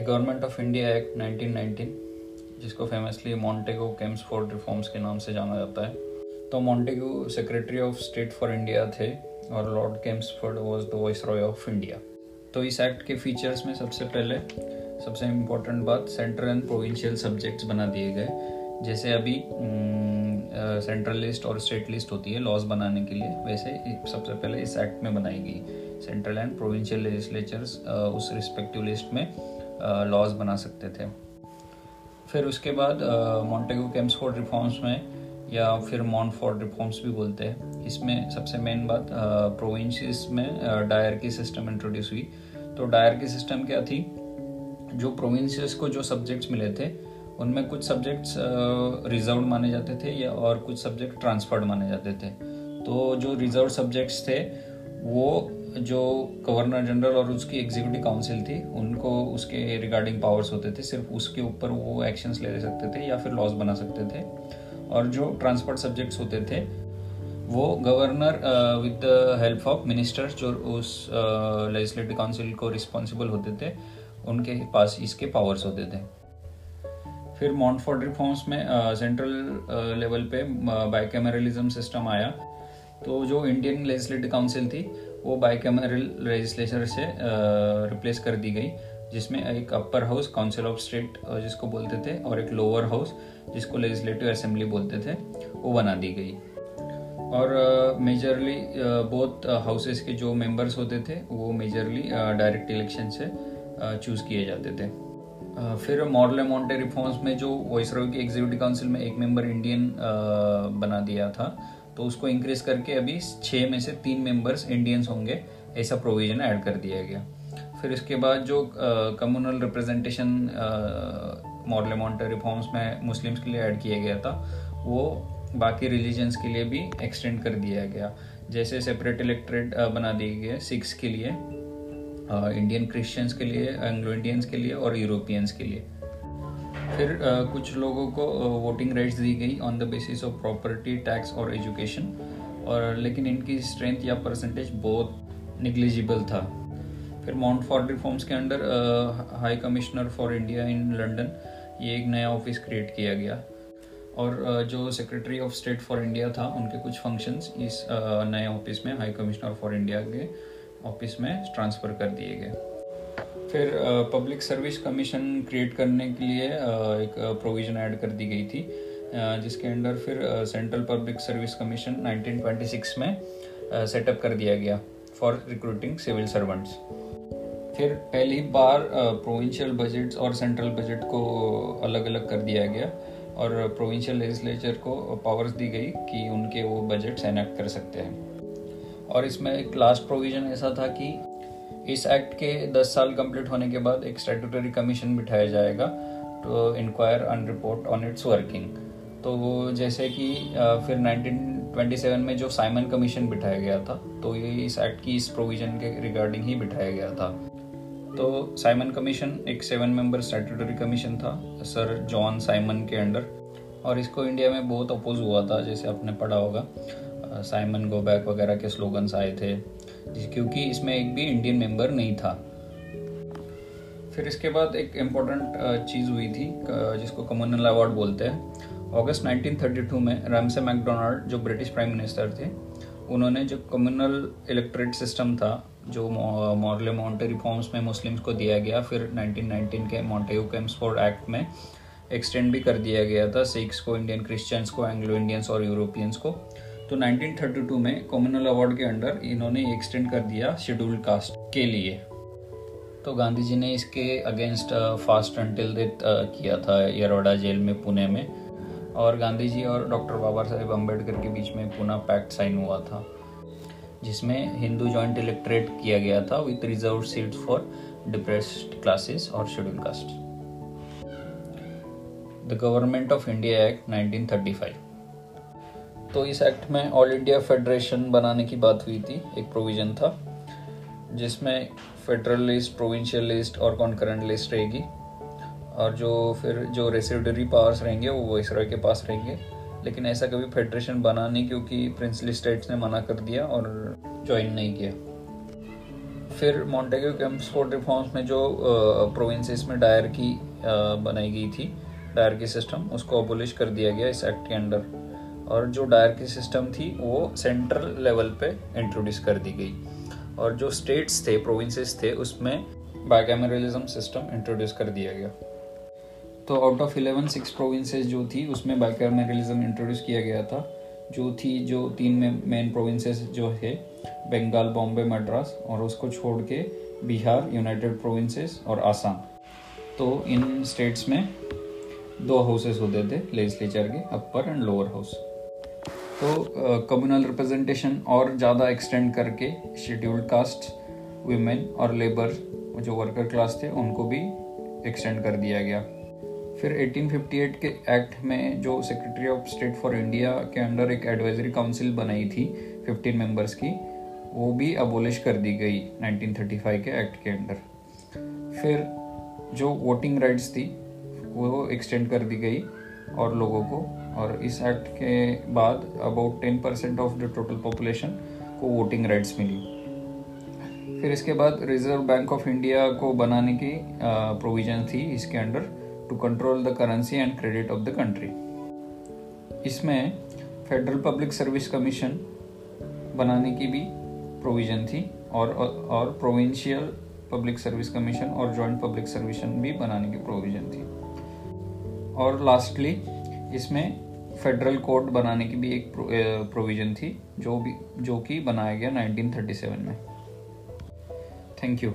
Government of India act 1919 जिसको famously मॉन्टेगो केम्सफोर्ड reforms के नाम से जाना जाता है। तो Montagu secretary of state for India थे और Lord Chelmsford was the viceroy of India तो इस एक्ट के फीचर्स में सबसे पहले, सबसे इम्पोर्टेंट बात सेंट्रल एंड प्रोविंशियल सब्जेक्ट्स बना दिए गए। जैसे अभी सेंट्रल लिस्ट और स्टेट लिस्ट होती है लॉज बनाने के लिए, वैसे सबसे पहले इस एक्ट में बनाई गई। सेंट्रल एंड प्रोविंशियल लेजिस्लेचर्स उस रिस्पेक्टिव लिस्ट में लॉज बना सकते थे। फिर उसके बाद मॉन्टेगो केम्सफोर्ड रिफॉर्म्स में, या फिर मॉन्टफोर्ड रिफॉर्म्स भी बोलते हैं। इसमें सबसे मेन बात प्रोविंसेस में डायर की सिस्टम इंट्रोड्यूस हुई। तो डायर की सिस्टम क्या थी? जो प्रोविंसेस को जो सब्जेक्ट्स मिले थे, उनमें कुछ सब्जेक्ट्स रिज़र्व माने जाते थे, या और कुछ सब्जेक्ट ट्रांसफर्ड माने जाते थे। तो जो रिज़र्व सब्जेक्ट्स थे, वो जो गवर्नर जनरल और उसकी एग्जीक्यूटिव काउंसिल थी, उनको उसके रिगार्डिंग पावर्स होते थे, सिर्फ़ उसके ऊपर वो एक्शंस ले सकते थे या फिर लॉज बना सकते थे। और जो ट्रांसपोर्ट सब्जेक्ट्स होते थे, वो governor with the help of ministers जो उस लेजिस्लेटिव काउंसिल को रिस्पॉन्सिबल होते थे, उनके पास इसके पावर्स होते थे। फिर मॉन्टफोर्ड रिफॉर्म्स में सेंट्रल लेवल पे बाइकैमरलिज्म सिस्टम आया। तो जो इंडियन लेजिस्लेटिव काउंसिल थी वो बाइकैमरल लेजिस्लेचर से रिप्लेस कर दी गई, जिसमें एक upper house council of state जिसको बोलते थे, और एक लोअर हाउस जिसको लेजिस्लेटिव असेंबली बोलते थे, वो बना दी गई। और मेजरली बोथ हाउसेस के जो मेंबर्स होते थे, वो मेजरली डायरेक्ट इलेक्शन से चूज़ किए जाते थे। फिर मॉडल मॉन्टे रिफॉर्म्स में जो वॉइस की एग्जीक्यूटिव काउंसिल में एक मेंबर इंडियन बना दिया था तो उसको इंक्रीज करके अभी छः में से तीन मेंबर्स इंडियंस होंगे, ऐसा प्रोविज़न ऐड कर दिया गया। फिर इसके बाद जो communal representation model Monte reforms में मुस्लिम्स के लिए ऐड किया गया था, वो बाकी रिलीजन्स के लिए भी एक्सटेंड कर दिया गया। जैसे सेपरेट इलेक्ट्रेट बना दिए गए सिक्स के लिए इंडियन क्रिश्चियंस के लिए एंग्लो इंडियंस के लिए और यूरोपियंस के लिए। फिर uh, कुछ लोगों को वोटिंग राइट्स दी गई on the basis of property tax और एजुकेशन और लेकिन इनकी स्ट्रेंथ या परसेंटेज बहुत निग्लिजिबल था। फिर माउंट फॉर्ड रिफॉर्म्स के under high commissioner for India in London ये एक नया ऑफ़िस क्रिएट किया गया। और जो secretary of state for India था उनके कुछ फ़ंक्शंस इस नए ऑफ़िस में हाई कमिश्नर फॉर इंडिया के ऑफ़िस में ट्रांसफ़र कर दिए गए। फिर पब्लिक सर्विस कमीशन क्रिएट करने के लिए एक प्रोविज़न ऐड कर दी गई थी जिसके अंडर फिर सेंट्रल पब्लिक सर्विस कमीशन 1926 में सेटअप कर दिया गया फॉर रिक्रूटिंग सिविल सर्वेंट्स फिर पहली बार प्रोविंशियल बजट्स और सेंट्रल बजट को अलग अलग कर दिया गया और प्रोविंशियल लेजिस्लेचर को पावर्स दी गई कि उनके वो बजट्स एनेक्ट कर सकते हैं। और इसमें एक लास्ट प्रोविज़न ऐसा था कि इस एक्ट के 10 साल कंप्लीट होने के बाद एक स्टेटूटरी कमीशन बिठाया जाएगा to inquire on report on its working तो वो जैसे कि फिर 1927 में जो साइमन कमीशन बिठाया गया था तो ये इस एक्ट की इस प्रोविज़न के रिगार्डिंग ही बिठाया गया था। तो साइमन कमीशन एक सेवन मेंबर स्टेटूटरी कमीशन था सर जॉन साइमन के अंडर। और इसको इंडिया में बहुत अपोज हुआ था, जैसे आपने पढ़ा होगा। साइमन गो बैक वगैरह के स्लोगन्स आए थे। क्योंकि इसमें एक भी इंडियन मेंबर नहीं था। फिर इसके बाद एक इम्पोर्टेंट चीज़ हुई थी जिसको कम्युनल अवार्ड बोलते हैं। अगस्त 1932 में रैमसे मैकडोनाल्ड जो ब्रिटिश प्राइम मिनिस्टर थे, उन्होंने जो कम्युनल इलेक्ट्रेट सिस्टम था, जो मॉडल मॉन्टे रिफॉर्म्स में मुस्लिम्स को दिया गया, फिर 1919 के मॉन्टेगो कैम्सफोर्ड एक्ट में एक्सटेंड भी कर दिया गया था सिक्स को इंडियन क्रिश्चियंस को एंग्लो इंडियंस और यूरोपियंस को। तो 1932 में कॉमनल अवार्ड के अंडर इन्होंने एक्सटेंड कर दिया शेड्यूल कास्ट के लिए। तो गांधी जी ने इसके अगेंस्ट फास्ट अंटिल डेथ किया था यरोडा जेल में, पुणे में। और गांधी जी और डॉक्टर बाबा साहेब अंबेडकर के बीच में पुणे पैक्ट साइन हुआ था, जिसमें हिंदू जॉइंट इलेक्ट्रेट किया गया था with reserve seats for depressed classes और schedule caste the government of India act 1935 तो इस एक्ट में ऑल इंडिया फेडरेशन बनाने की बात हुई थी, एक प्रोविज़न था, जिसमें फेडरल लिस्ट प्रोविंशियल लिस्ट और कॉन्करेंट लिस्ट रहेगी। और जो फिर जो रेसिडरी पावर्स रहेंगे, वो वॉइसरॉय के पास रहेंगे। लेकिन ऐसा कभी फेडरेशन बना नहीं, क्योंकि प्रिंसली स्टेट्स ने मना कर दिया और ज्वाइन नहीं किया। फिर मॉन्टेगो कैम्पस्फोर्ड रिफॉर्म्स में जो प्रोविंसेस में डायर की बनाई गई थी डायर की सिस्टम उसको अबोलिश कर दिया गया इस एक्ट के अंडर और जो डायर की सिस्टम थी, वो सेंट्रल लेवल पे इंट्रोड्यूस कर दी गई। और जो स्टेट्स थे प्रोविंसेस थे, उसमें बायकैमरलिज्म सिस्टम इंट्रोड्यूस कर दिया गया। तो out of eleven six provinces जो थी, उसमें बायकैमरलिज्म इंट्रोड्यूस किया गया था। जो थी, जो तीन में मेन प्रोविंसेस जो है बंगाल बॉम्बे मद्रास और उसको छोड़ के बिहार यूनाइटेड प्रोविंसेस और आसाम तो इन स्टेट्स में दो हाउसेस होते थे लेजिस्लेचर के अपर एंड लोअर हाउस तो कम्युनल रिप्रेजेंटेशन और ज़्यादा एक्सटेंड करके शेड्यूल्ड कास्ट वीमेन और लेबर जो वर्कर क्लास थे, उनको भी एक्सटेंड कर दिया गया। फिर 1858 के एक्ट में जो secretary of state for India के अंडर एक एडवाइजरी काउंसिल बनाई थी 15 मेंबर्स की, वो भी अबोलिश कर दी गई 1935 के एक्ट के अंडर फिर जो वोटिंग राइट्स थी, वो एक्सटेंड कर दी गई और लोगों को और इस एक्ट के बाद about ten percent of the total population को वोटिंग राइट्स मिली। फिर इसके बाद रिज़र्व बैंक ऑफ़ इंडिया को बनाने की प्रोविज़न थी इसके under to control the currency and credit of the country इसमें फेडरल पब्लिक सर्विस कमीशन बनाने की भी प्रोविज़न थी और और प्रोविंशियल पब्लिक सर्विस कमीशन और जॉइंट पब्लिक सर्विस भी बनाने की प्रोविज़न थी। और लास्टली इसमें फेडरल कोड बनाने की भी एक प्रोविज़न थी, जो भी, जो कि बनाया गया 1937 में। Thank you